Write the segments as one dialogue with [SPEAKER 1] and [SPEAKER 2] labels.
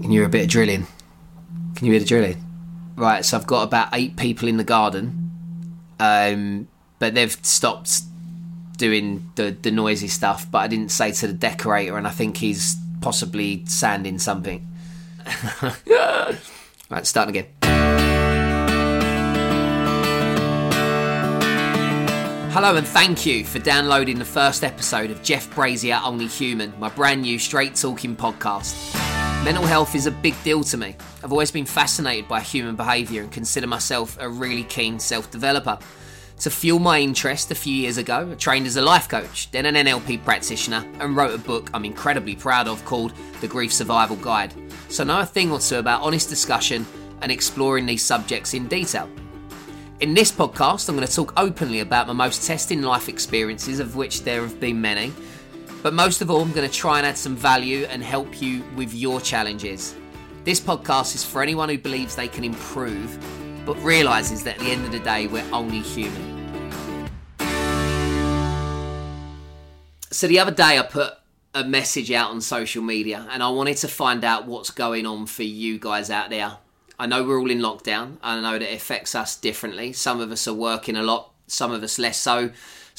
[SPEAKER 1] Can you hear a bit of drilling? Can you hear the drilling? Right, so I've got about eight people in the garden, um, but they've stopped doing the, the noisy stuff. But I didn't say to the decorator, and I think he's possibly sanding something. right, starting again. Hello and thank you for downloading the first episode of Jeff Brazier Only Human, my brand new straight talking podcast. Mental health is a big deal to me. I've always been fascinated by human behaviour and consider myself a really keen self developer. To fuel my interest a few years ago, I trained as a life coach, then an NLP practitioner, and wrote a book I'm incredibly proud of called The Grief Survival Guide. So, I know a thing or two about honest discussion and exploring these subjects in detail. In this podcast, I'm going to talk openly about my most testing life experiences, of which there have been many but most of all, I'm going to try and add some value and help you with your challenges. This podcast is for anyone who believes they can improve, but realizes that at the end of the day, we're only human. So, the other day, I put a message out on social media and I wanted to find out what's going on for you guys out there. I know we're all in lockdown, I know that it affects us differently. Some of us are working a lot, some of us less so.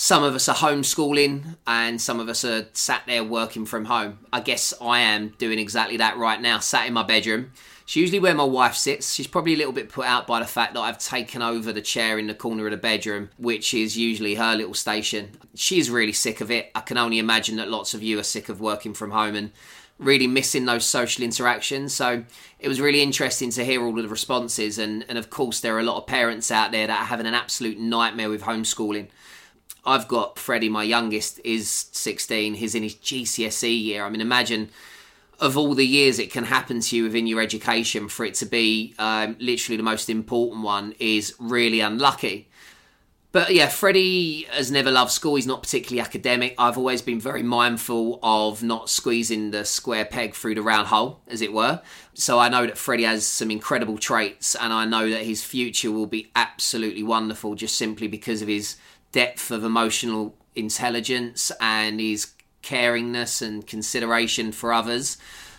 [SPEAKER 1] Some of us are homeschooling and some of us are sat there working from home. I guess I am doing exactly that right now, sat in my bedroom. It's usually where my wife sits. She's probably a little bit put out by the fact that I've taken over the chair in the corner of the bedroom, which is usually her little station. She's really sick of it. I can only imagine that lots of you are sick of working from home and really missing those social interactions. So it was really interesting to hear all of the responses. And, and of course, there are a lot of parents out there that are having an absolute nightmare with homeschooling. I've got Freddie, my youngest, is 16. He's in his GCSE year. I mean, imagine of all the years it can happen to you within your education, for it to be um, literally the most important one is really unlucky. But yeah, Freddie has never loved school. He's not particularly academic. I've always been very mindful of not squeezing the square peg through the round hole, as it were. So I know that Freddie has some incredible traits, and I know that his future will be absolutely wonderful just simply because of his depth of emotional intelligence and his caringness and consideration for others.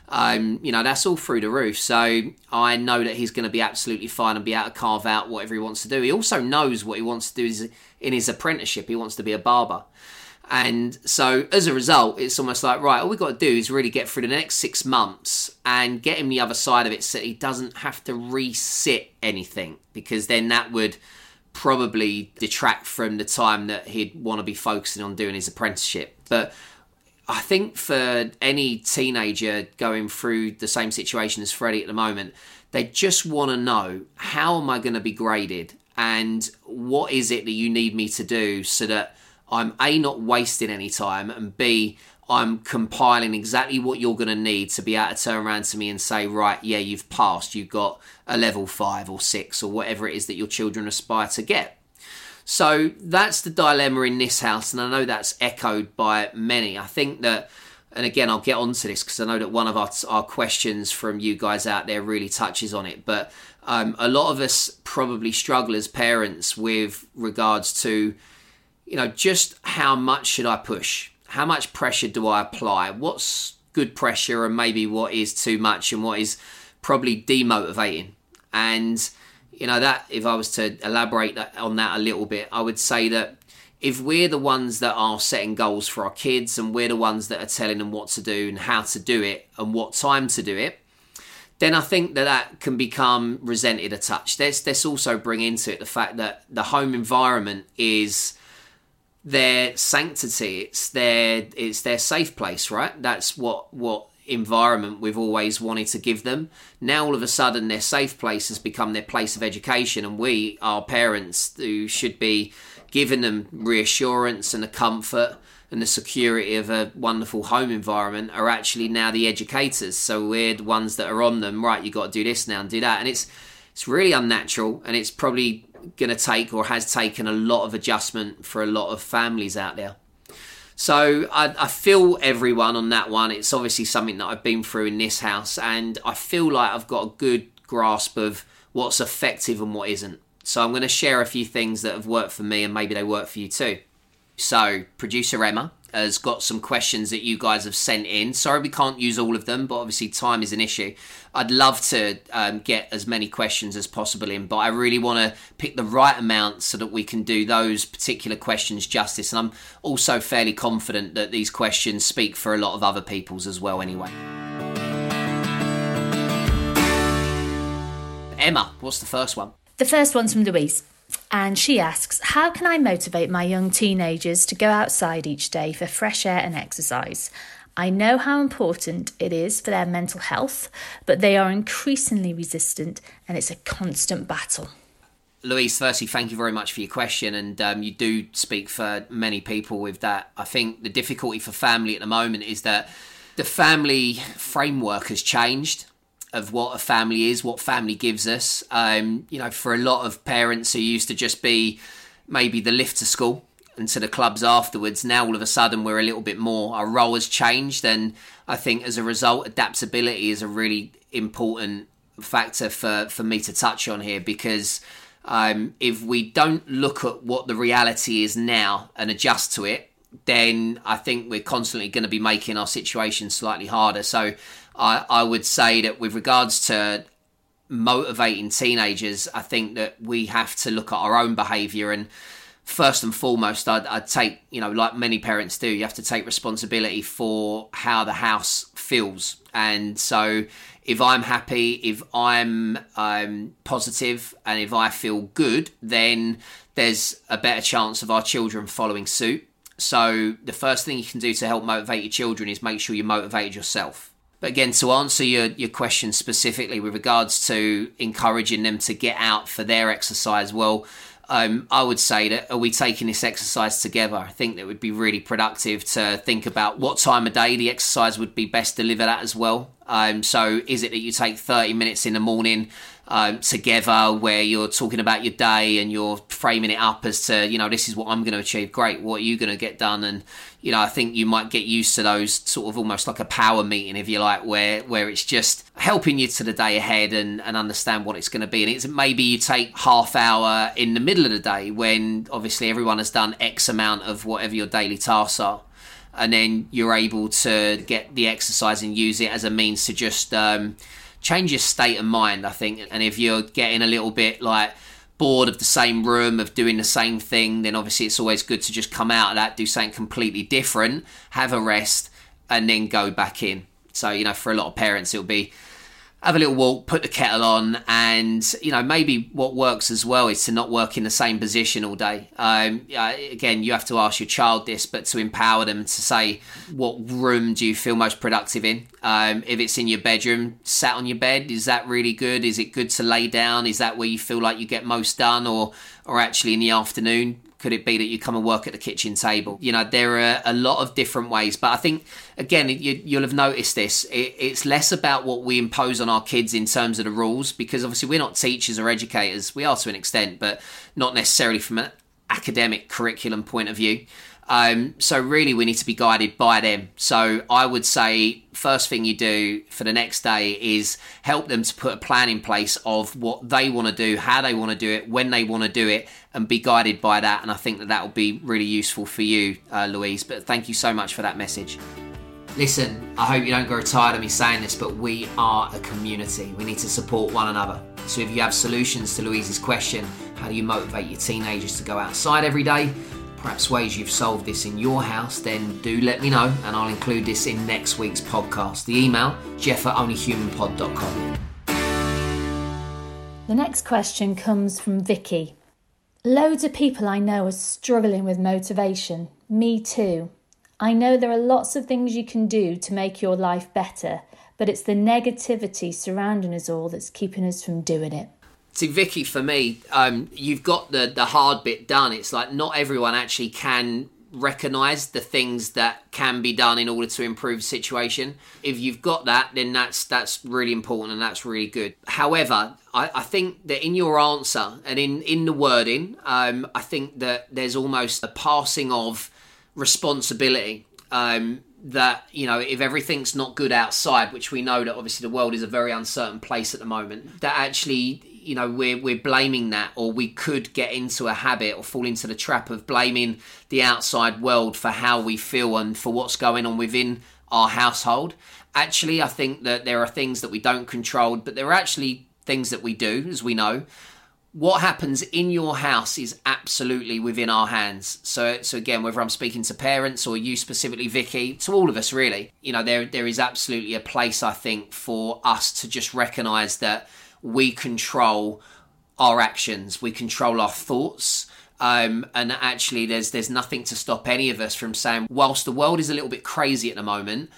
[SPEAKER 1] Um, you know, that's all through the roof. So I know that he's going to be absolutely fine and be able to carve out whatever he wants to do. He also knows what he wants to do in his apprenticeship. He wants to be a barber. And so as a result, it's almost like, right, all we've got to do is really get through the next six months and get him the other side of it so he doesn't have to resit anything because then that would probably detract from the time that he'd want to be focusing on doing his apprenticeship. But I think for any teenager going through the same situation as Freddie at the moment, they just want to know how am I going to be graded and what is it that you need me to do so that I'm A, not wasting any time, and B, I'm compiling exactly what you're going to need to be able to turn around to me and say, right, yeah, you've passed, you've got a level five or six or whatever it is that your children aspire to get. So that's the dilemma in this house, and I know that's echoed by many. I think that, and again, I'll get onto this because I know that one of our, our questions from you guys out there really touches on it. But um, a lot of us probably struggle as parents with regards to, you know, just how much should I push? How much pressure do I apply? What's good pressure and maybe what is too much and what is probably demotivating? And you know that if I was to elaborate on that a little bit, I would say that if we're the ones that are setting goals for our kids and we're the ones that are telling them what to do and how to do it and what time to do it, then I think that that can become resented a touch. Let's, also bring into it the fact that the home environment is their sanctity. It's their it's their safe place, right? That's what what environment we've always wanted to give them. Now all of a sudden their safe place has become their place of education and we, our parents, who should be giving them reassurance and the comfort and the security of a wonderful home environment are actually now the educators. So we're the ones that are on them, right, you've got to do this now and do that. And it's it's really unnatural and it's probably going to take or has taken a lot of adjustment for a lot of families out there. So I, I, feel everyone on that one. It's obviously something that I've been through in this house, and I feel like I've got a good grasp of what's effective and what isn't. So I'm going to share a few things that have worked for me, and maybe they work for you too. So producer Emma has got some questions that you guys have sent in. Sorry we can't use all of them, but obviously time is an issue. I'd love to um, get as many questions as possible in, but I really want to pick the right amount so that we can do those particular questions justice. And I'm also fairly confident that these questions speak for a lot of other people's as well, anyway. Emma, what's the first one?
[SPEAKER 2] The first one's from Louise. And she asks, How can I motivate my young teenagers to go outside each day for fresh air and exercise? I know how important it is for their mental health, but they are increasingly resistant and it's a constant battle.
[SPEAKER 1] Louise, firstly, thank you very much for your question. And um, you do speak for many people with that. I think the difficulty for family at the moment is that the family framework has changed of what a family is, what family gives us. Um, you know, for a lot of parents who used to just be maybe the lift to school and to the clubs afterwards, now all of a sudden we're a little bit more. Our role has changed, and I think as a result, adaptability is a really important factor for, for me to touch on here because um, if we don't look at what the reality is now and adjust to it, then I think we're constantly going to be making our situation slightly harder. So I, I would say that with regards to motivating teenagers, I think that we have to look at our own behaviour and first and foremost, I'd, I'd, take, you know, like many parents do, you have to take responsibility for how the house feels. And so if I'm happy, if I'm um, positive, and if I feel good, then there's a better chance of our children following suit. So the first thing you can do to help motivate your children is make sure you're motivated yourself. But again, to answer your, your question specifically with regards to encouraging them to get out for their exercise, well, um, I would say that are we taking this exercise together? I think that would be really productive to think about what time of day the exercise would be best delivered at as well. Um, so, is it that you take 30 minutes in the morning um, together where you're talking about your day and you're framing it up as to, you know, this is what I'm going to achieve. Great. What are you going to get done? And, you know, I think you might get used to those sort of almost like a power meeting, if you like, where, where it's just helping you to the day ahead and, and understand what it's going to be. And it's maybe you take half hour in the middle of the day when obviously everyone has done X amount of whatever your daily tasks are and then you're able to get the exercise and use it as a means to just um, change your state of mind, I think. And if you're getting a little bit like bored of the same room, of doing the same thing, then obviously it's always good to just come out of that, do something completely different, have a rest, and then go back in. So, you know, for a lot of parents, it'll be have a little walk, put the kettle on, and you know maybe what works as well is to not work in the same position all day. Um, again, you have to ask your child this, but to empower them to say, what room do you feel most productive in? Um, if it's in your bedroom, sat on your bed, is that really good? Is it good to lay down? Is that where you feel like you get most done, or or actually in the afternoon? Could it be that you come and work at the kitchen table? You know, there are a lot of different ways, but I think again, you, will have noticed this. It, it's less about what we impose on our kids in terms of the rules, because obviously we're not teachers or educators. We are to an extent, but not necessarily from an academic curriculum point of view. Um, so really, we need to be guided by them. So I would say first thing you do for the next day is help them to put a plan in place of what they want to do, how they want to do it, when they want to do it, and be guided by that. And I think that that will be really useful for you, uh, Louise. But thank you so much for that message. Listen, I hope you don't grow tired of me saying this, but we are a community. We need to support one another. So if you have solutions to Louise's question, how do you motivate your teenagers to go outside every day? Perhaps ways you've solved this in your house, then do let me know and I'll include this in next week's podcast. The email, jeff at onlyhumanpod.com.
[SPEAKER 2] The next question comes from Vicky. Loads of people I know are struggling with motivation. Me too. I know there are lots of things you can do to make your life better, but it's the negativity surrounding us all that's keeping us from doing it.
[SPEAKER 1] See, Vicky, for me, um, you've got the the hard bit done. It's like not everyone actually can recognize the things that can be done in order to improve the situation. If you've got that, then that's that's really important and that's really good. However, I, I think that in your answer and in in the wording, um, I think that there's almost a passing of responsibility. Um, that you know if everything's not good outside which we know that obviously the world is a very uncertain place at the moment that actually you know we're we're blaming that or we could get into a habit or fall into the trap of blaming the outside world for how we feel and for what's going on within our household actually i think that there are things that we don't control but there are actually things that we do as we know what happens in your house is absolutely within our hands. So, so again, whether I'm speaking to parents or you specifically, Vicky, to all of us, really, you know, there there is absolutely a place I think for us to just recognise that we control our actions, we control our thoughts. Um, and actually, there's there's nothing to stop any of us from saying, whilst the world is a little bit crazy at the moment,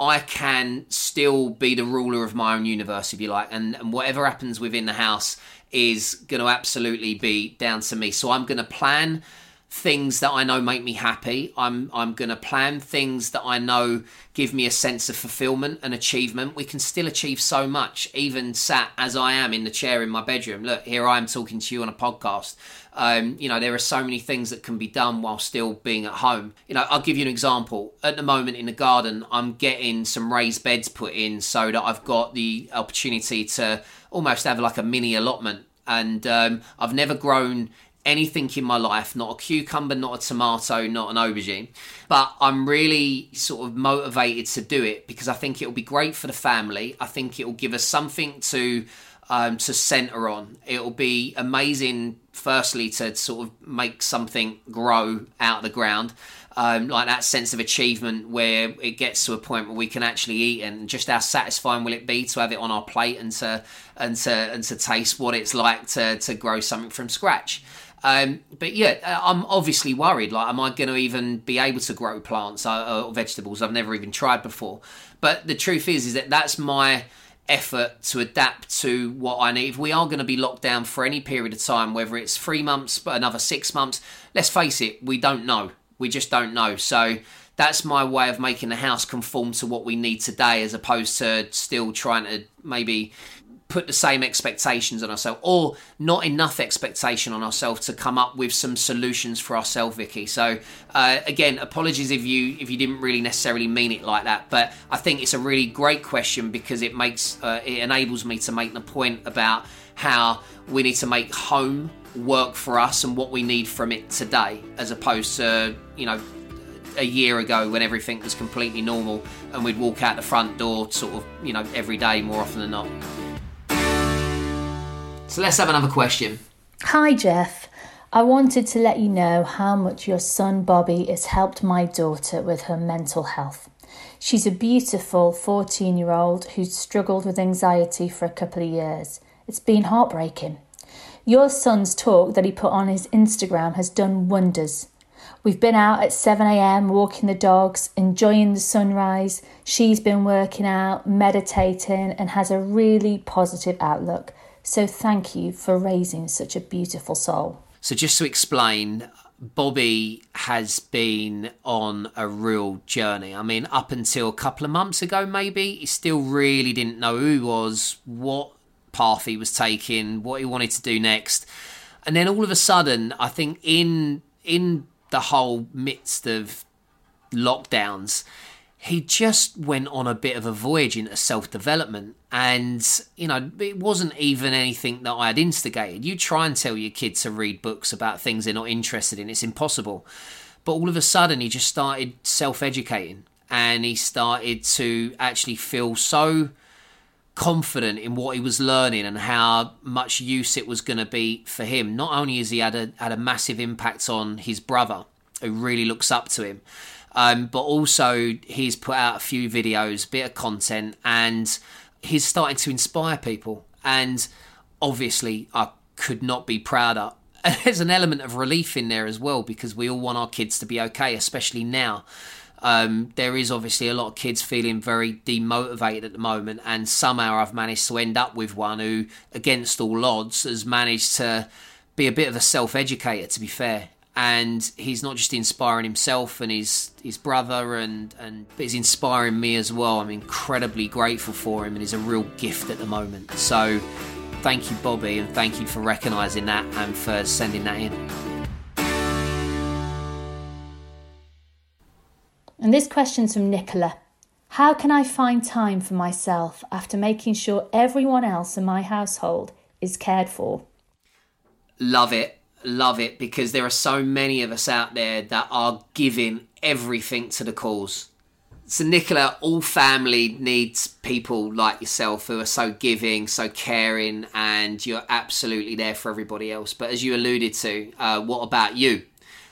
[SPEAKER 1] I can still be the ruler of my own universe, if you like, and, and whatever happens within the house is going to absolutely be down to me. So I'm going to plan things that I know make me happy. I'm I'm going to plan things that I know give me a sense of fulfillment and achievement. We can still achieve so much, even sat as I am in the chair in my bedroom. Look, here I am talking to you on a podcast. Um, you know, there are so many things that can be done while still being at home. You know, I'll give you an example. At the moment in the garden, I'm getting some raised beds put in so that I've got the opportunity to almost have like a mini allotment. And um, I've never grown anything in my life not a cucumber, not a tomato, not an aubergine. But I'm really sort of motivated to do it because I think it'll be great for the family. I think it'll give us something to. Um, to center on. It'll be amazing, firstly, to sort of make something grow out of the ground, um, like that sense of achievement where it gets to a point where we can actually eat and just how satisfying will it be to have it on our plate and to and to and to taste what it's like to to grow something from scratch. Um, but yeah, uh, I'm obviously worried. Like, am I going to even be able to grow plants uh, or vegetables? I've never even tried before. But the truth is, is that that's my effort to adapt to what I need. If we are going to be locked down for any period of time, whether it's three months, but another six months, let's face it, we don't know. We just don't know. So that's my way of making the house conform to what we need today, as opposed to still trying to maybe put the same expectations on ourselves or not enough expectation on ourselves to come up with some solutions for ourselves vicky so uh, again apologies if you if you didn't really necessarily mean it like that but i think it's a really great question because it makes uh, it enables me to make the point about how we need to make home work for us and what we need from it today, as opposed to, you know, a year ago when everything was completely normal and we'd walk out the front door sort of, you know, every day more often than not. So let's have another question.
[SPEAKER 2] Hi, Jeff. I wanted to let you know how much your son Bobby has helped my daughter with her mental health. She's a beautiful 14 year old who's struggled with anxiety for a couple of years. It's been heartbreaking. Your son's talk that he put on his Instagram has done wonders. We've been out at 7am walking the dogs, enjoying the sunrise. She's been working out, meditating, and has a really positive outlook. So, thank you for raising such a beautiful soul.
[SPEAKER 1] So, just to explain, Bobby has been on a real journey. I mean, up until a couple of months ago, maybe, he still really didn't know who he was, what path he was taking, what he wanted to do next. And then all of a sudden, I think in in the whole midst of lockdowns, he just went on a bit of a voyage into self development. And, you know, it wasn't even anything that I had instigated. You try and tell your kid to read books about things they're not interested in, it's impossible. But all of a sudden, he just started self educating and he started to actually feel so confident in what he was learning and how much use it was going to be for him. Not only has he had a had a massive impact on his brother, who really looks up to him, um, but also he's put out a few videos, bit of content, and he's starting to inspire people. And obviously, I could not be prouder. There's an element of relief in there as well because we all want our kids to be okay, especially now. Um, there is obviously a lot of kids feeling very demotivated at the moment, and somehow I've managed to end up with one who, against all odds, has managed to be a bit of a self educator, to be fair. And he's not just inspiring himself and his his brother, and, and but he's inspiring me as well. I'm incredibly grateful for him, and he's a real gift at the moment. So, thank you, Bobby, and thank you for recognising that and for sending that in.
[SPEAKER 2] And this question's from Nicola. How can I find time for myself after making sure everyone else in my household is cared for.
[SPEAKER 1] Love it. Love it because there are so many of us out there that are giving everything to the cause. So, Nicola, all family needs people like yourself who are so giving, so caring, and you're absolutely there for everybody else. But as you alluded to, uh, what about you?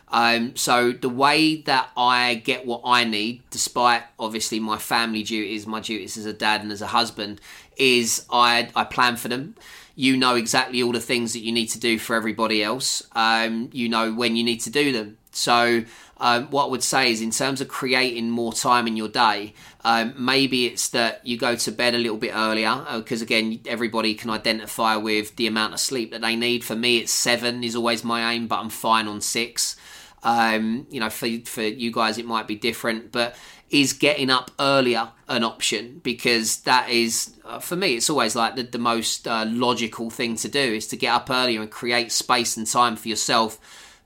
[SPEAKER 1] Um, so the way that I get what I need, despite obviously my family duties, my duties as a dad and as a husband, is I I plan for them. You know exactly all the things that you need to do for everybody else. Um, you know when you need to do them. So um, what I would say is, in terms of creating more time in your day, um, maybe it's that you go to bed a little bit earlier because, uh, again, everybody can identify with the amount of sleep that they need. For me, it's seven is always my aim, but I'm fine on six. Um, you know, for for you guys, it might be different, but is getting up earlier an option because that is uh, for me it's always like the, the most uh, logical thing to do is to get up earlier and create space and time for yourself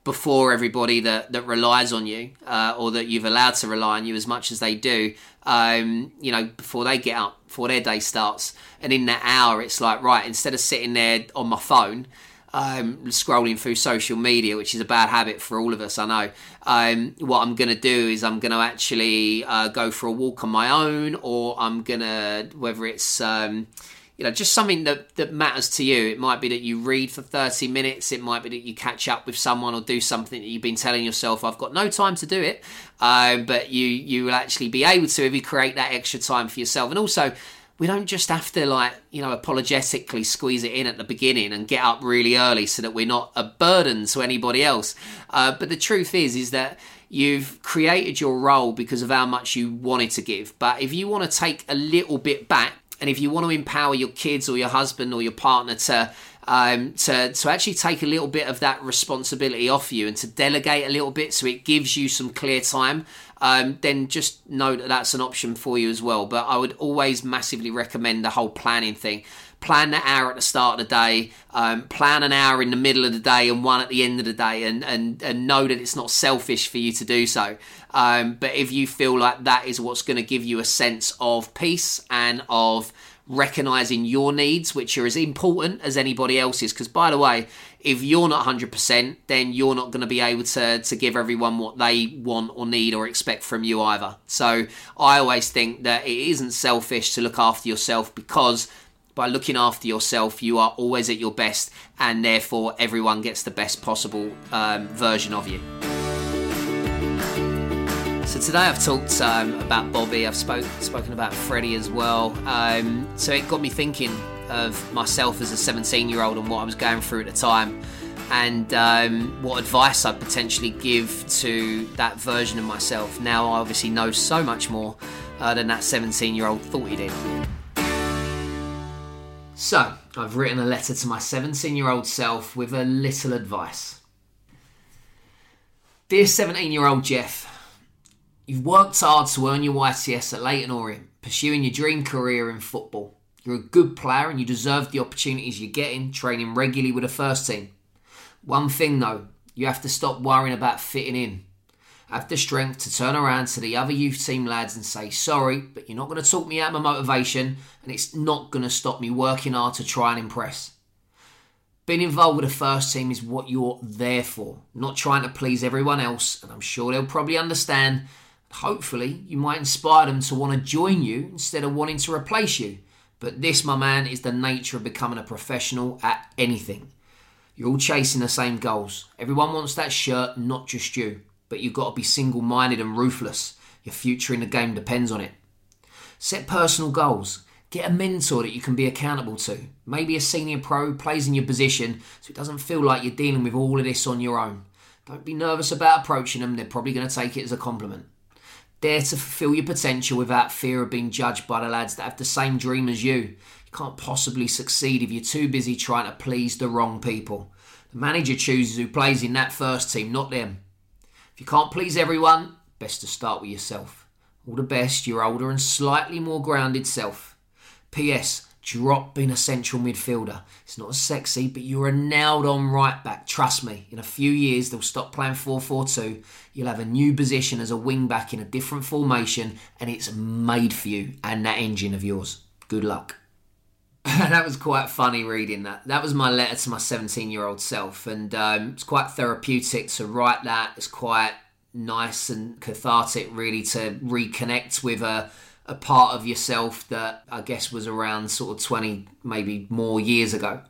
[SPEAKER 1] before everybody that, that relies on you uh, or that you've allowed to rely on you as much as they do um, you know before they get up before their day starts. And in that hour it's like right instead of sitting there on my phone um, scrolling through social media, which is a bad habit for all of us, I know. Um, what I'm going to do is I'm going to actually uh, go for a walk on my own, or I'm going to, whether it's, um, you know, just something that, that matters to you. It might be that you read for 30 minutes, it might be that you catch up with someone or do something that you've been telling yourself, I've got no time to do it. Um, but you, you will actually be able to if you create that extra time for yourself. And also, we don't just have to like you know apologetically squeeze it in at the beginning and get up really early so that we're not a burden to anybody else. Uh, but the truth is is that you've created your role because of how much you wanted to give. But if you want to take a little bit back and if you want to empower your kids or your husband or your partner to um, to to actually take a little bit of that responsibility off you and to delegate a little bit so it gives you some clear time um, then just know that that's an option for you as well. But I would always massively recommend the whole planning thing. Plan the hour at the start of the day, um, plan an hour in the middle of the day and one at the end of the day, and, and, and know that it's not selfish for you to do so. Um, but if you feel like that is what's going to give you a sense of peace and of recognizing your needs, which are as important as anybody else's. Because, by the way, if you're not 100%, then you're not going to be able to, to give everyone what they want or need or expect from you either. So, I always think that it isn't selfish to look after yourself because by looking after yourself, you are always at your best, and therefore, everyone gets the best possible um, version of you. Today I've talked um, about Bobby. I've spoke, spoken about Freddie as well. Um, so it got me thinking of myself as a 17 year old and what I was going through at the time, and um, what advice I'd potentially give to that version of myself. Now I obviously know so much more uh, than that 17 year old thought he did. So I've written a letter to my 17 year old self with a little advice. Dear 17 year old Jeff, You've worked hard to earn your YTS at Leyton Orient, pursuing your dream career in football. You're a good player and you deserve the opportunities you're getting training regularly with the first team. One thing though, you have to stop worrying about fitting in. Have the strength to turn around to the other youth team lads and say, sorry, but you're not going to talk me out of my motivation and it's not going to stop me working hard to try and impress. Being involved with the first team is what you're there for, not trying to please everyone else, and I'm sure they'll probably understand hopefully you might inspire them to want to join you instead of wanting to replace you. But this, my man, is the nature of becoming a professional at anything. You're all chasing the same goals. Everyone wants that shirt, not just you. But you've got to be single minded and ruthless. Your future in the game depends on it. Set personal goals. Get a mentor that you can be accountable to. Maybe a senior pro plays in your position so it doesn't feel like you're dealing with all of this on your own. Don't be nervous about approaching them, they're probably going to take it as a compliment. Dare to fulfill your potential without fear of being judged by the lads that have the same dream as you. You can't possibly succeed if you're too busy trying to please the wrong people. The manager chooses who plays in that first team, not them. If you can't please everyone, best to start with yourself. All the best, your older and slightly more grounded self. P.S. Drop being a central midfielder. It's not sexy, but you're a nailed on right back. Trust me, in a few years they'll stop playing 4 4 2. You'll have a new position as a wing back in a different formation, and it's made for you and that engine of yours. Good luck. that was quite funny reading that. That was my letter to my 17 year old self, and um, it's quite therapeutic to write that. It's quite nice and cathartic, really, to reconnect with a, a part of yourself that I guess was around sort of 20, maybe more years ago.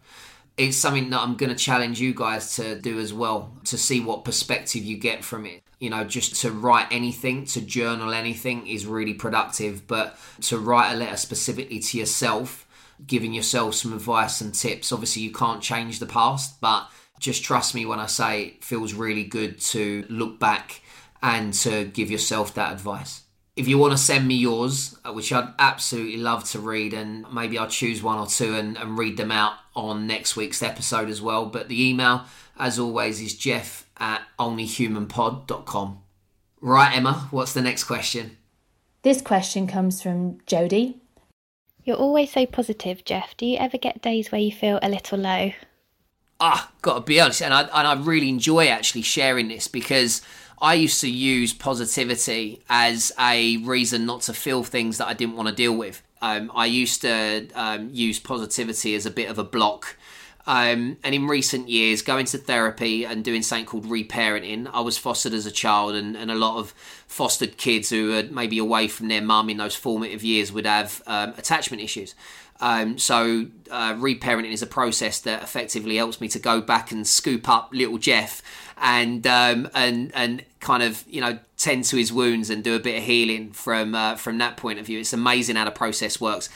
[SPEAKER 1] It's something that I'm going to challenge you guys to do as well, to see what perspective you get from it. You know, just to write anything, to journal anything is really productive, but to write a letter specifically to yourself giving yourself some advice and tips. Obviously, you can't change the past, but just trust me when I say it feels really good to look back and to give yourself that advice. If you want to send me yours, uh, which I'd absolutely love to read, and maybe I'll choose one or two and, and read them out on next week's episode as well. But the email, as always, is jeff at onlyhumanpod.com. Right, Emma, what's the next question?
[SPEAKER 2] This question comes from Jody,
[SPEAKER 3] you're always so positive, Jeff. Do you ever get days where you feel a little low?
[SPEAKER 1] Ah, gotta be honest, and I and I really enjoy actually sharing this because I used to use positivity as a reason not to feel things that I didn't want to deal with. Um, I used to um, use positivity as a bit of a block um, and in recent years, going to therapy and doing something called reparenting, I was fostered as a child, and, and a lot of fostered kids who are maybe away from their mum in those formative years would have um, attachment issues. Um, so, uh, reparenting is a process that effectively helps me to go back and scoop up little Jeff and um, and and kind of you know tend to his wounds and do a bit of healing from uh, from that point of view. It's amazing how the process works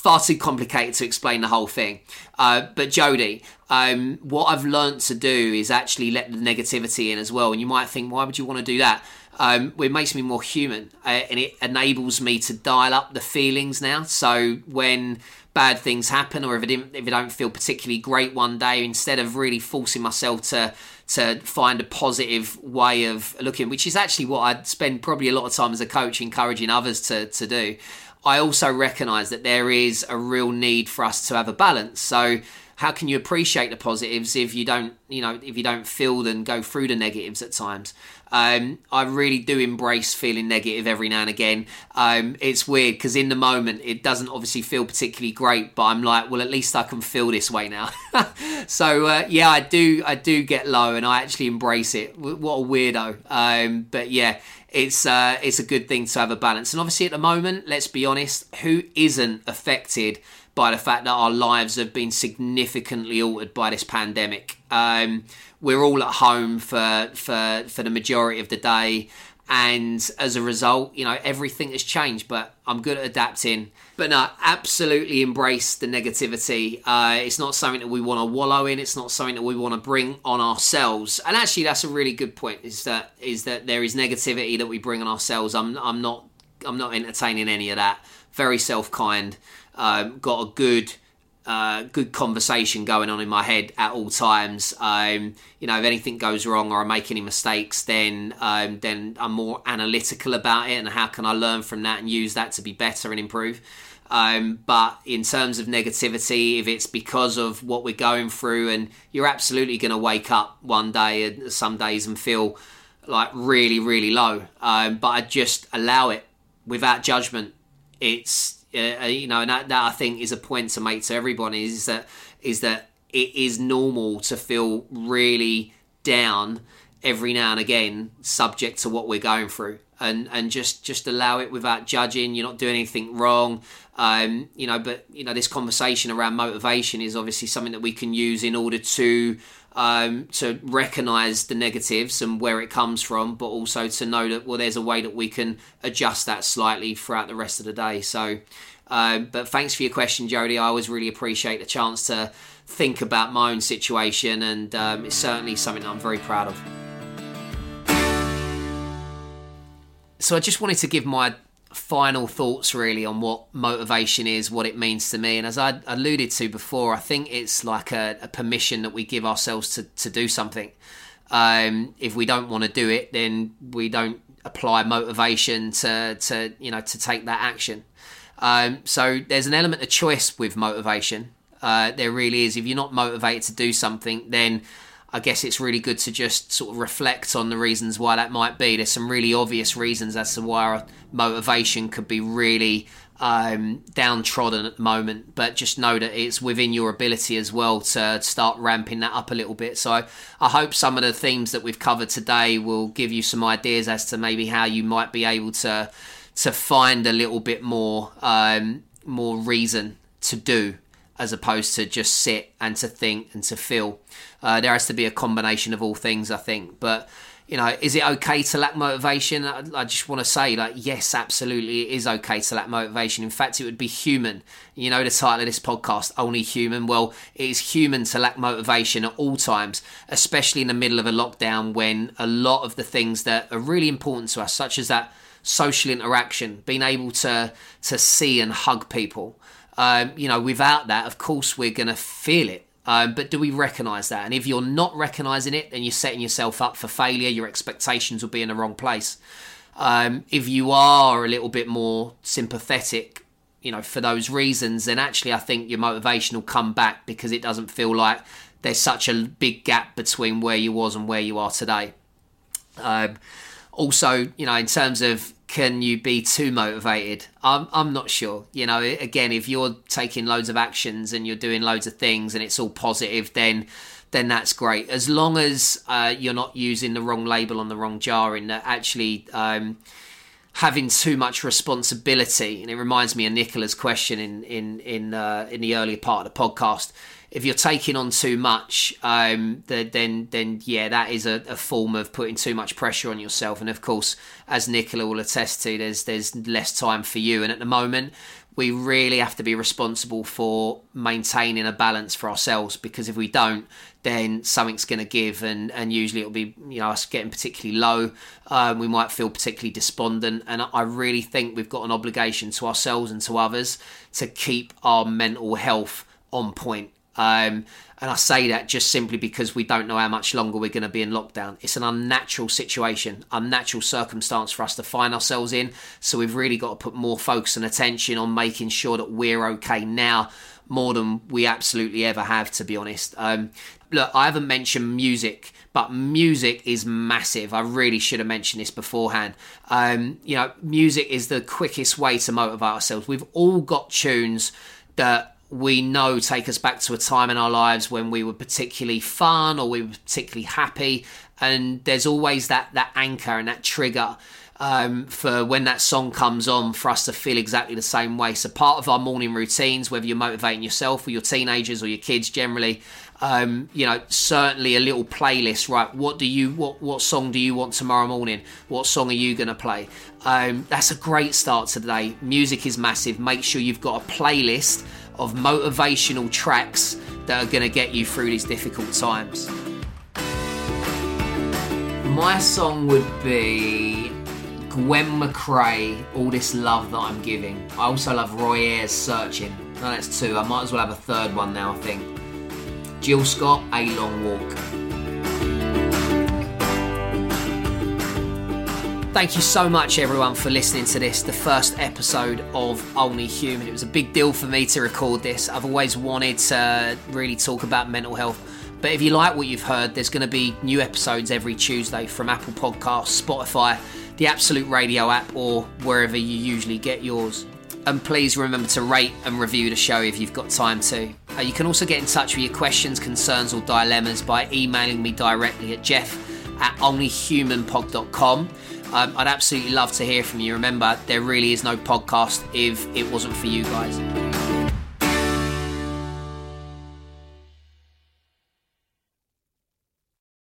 [SPEAKER 1] far too complicated to explain the whole thing. Uh, but Jody, um, what I've learned to do is actually let the negativity in as well. And you might think, why would you want to do that? Um, it makes me more human uh, and it enables me to dial up the feelings now. So when bad things happen or if it, if I don't feel particularly great one day, instead of really forcing myself to to find a positive way of looking, which is actually what I'd spend probably a lot of time as a coach encouraging others to, to do. I also recognize that there is a real need for us to have a balance. So how can you appreciate the positives if you don't, you know, if you don't feel and go through the negatives at times? Um, I really do embrace feeling negative every now and again. Um, it's weird because in the moment it doesn't obviously feel particularly great, but I'm like, well, at least I can feel this way now. so uh, yeah, I do, I do get low, and I actually embrace it. What a weirdo! Um, but yeah, it's uh, it's a good thing to have a balance. And obviously, at the moment, let's be honest, who isn't affected by the fact that our lives have been significantly altered by this pandemic? Um, we're all at home for for for the majority of the day and as a result, you know, everything has changed. But I'm good at adapting. But no, absolutely embrace the negativity. Uh, it's not something that we want to wallow in. It's not something that we want to bring on ourselves. And actually, that's a really good point. Is that is that there is negativity that we bring on ourselves. I'm I'm not I'm not entertaining any of that. Very self kind. Um, got a good uh, good conversation going on in my head at all times. Um, you know, if anything goes wrong or I make any mistakes, then um, then I'm more analytical about it and how can I learn from that and use that to be better and improve. Um, but in terms of negativity, if it's because of what we're going through, and you're absolutely going to wake up one day and some days and feel like really, really low. Um, but I just allow it without judgment. It's uh, you know, and that, that I think is a point to make to everyone is that is that it is normal to feel really down every now and again, subject to what we're going through, and and just just allow it without judging. You're not doing anything wrong, um, you know. But you know, this conversation around motivation is obviously something that we can use in order to um, to recognize the negatives and where it comes from, but also to know that well, there's a way that we can adjust that slightly throughout the rest of the day. So, um, but thanks for your question, Jody. I always really appreciate the chance to think about my own situation, and um, it's certainly something I'm very proud of. So, I just wanted to give my final thoughts really on what motivation is, what it means to me. And as I alluded to before, I think it's like a, a permission that we give ourselves to, to do something. Um, if we don't want to do it, then we don't apply motivation to, to you know to take that action. Um, so there's an element of choice with motivation. Uh, there really is. If you're not motivated to do something, then I guess it's really good to just sort of reflect on the reasons why that might be. There's some really obvious reasons as to why our motivation could be really um, downtrodden at the moment, but just know that it's within your ability as well to start ramping that up a little bit. So I, hope some of the themes that we've covered today will give you some ideas as to maybe how you might be able to to find a little bit more um, more reason to do as opposed to just sit and to think and to feel. Uh, there has to be a combination of all things, I think, but you know, is it okay to lack motivation? I, I just want to say, like, yes, absolutely, it is okay to lack motivation. In fact, it would be human. You know, the title of this podcast, Only Human. Well, it is human to lack motivation at all times, especially in the middle of a lockdown when a lot of the things that are really important to us, such as that social interaction, being able to to see and hug people. Um, you know, without that, of course, we're going to feel it um, but do we recognize that? And if you're not recognizing it, then you're setting yourself up for failure. Your expectations will be in the wrong place. Um, if you are a little bit more sympathetic, you know, for those reasons, then actually I think your motivation will come back because it doesn't feel like there's such a big gap between where you was and where you are today. Um, also, you know, in terms of can you be too motivated? I'm I'm not sure. You know, again, if you're taking loads of actions and you're doing loads of things and it's all positive, then then that's great. As long as uh, you're not using the wrong label on the wrong jar, and that actually um, having too much responsibility. And it reminds me of Nicola's question in in in uh, in the earlier part of the podcast if you're taking on too much, um, then then yeah, that is a, a, form of putting too much pressure on yourself. And of course, as Nicola will attest to, there's there's less time for you. And at the moment, we really have to be responsible for maintaining a balance for ourselves because if we don't, then something's going to give, and and usually it'll be you know us getting particularly low. Um, we might feel particularly despondent, and I really think we've got an obligation to ourselves and to others to keep our mental health on point um, and I say that just simply because we don't know how much longer we're going to be in lockdown. It's an unnatural situation, unnatural circumstance for us to find ourselves in. So we've really got to put more focus and attention on making sure that we're okay now more than we absolutely ever have, to be honest. Um, look, I haven't mentioned music, but music is massive. I really should have mentioned this beforehand. Um, you know, music is the quickest way to motivate ourselves. We've all got tunes that we know take us back to a time in our lives when we were particularly fun or we were particularly happy. And there's always that that anchor and that trigger um, for when that song comes on for us to feel exactly the same way. So part of our morning routines whether you're motivating yourself or your teenagers or your kids generally um, you know certainly a little playlist right? What do you what what song do you want tomorrow morning? What song are you to play? Um, that's a great start to the day. Music is massive. Make sure you've got a playlist of motivational tracks that are going to get you through these difficult times. My song would be Gwen McCrae, All This Love That I'm Giving. I also love Roy Ayers Searching. No, that's two. I might as well have a third one now, I think. Jill Scott, A Long Walk. Thank you so much, everyone, for listening to this, the first episode of Only Human. It was a big deal for me to record this. I've always wanted to really talk about mental health. But if you like what you've heard, there's going to be new episodes every Tuesday from Apple Podcasts, Spotify, the Absolute Radio app, or wherever you usually get yours. And please remember to rate and review the show if you've got time to. Uh, you can also get in touch with your questions, concerns, or dilemmas by emailing me directly at jeff at onlyhumanpod.com. Um, I'd absolutely love to hear from you. Remember, there really is no podcast if it wasn't for you guys.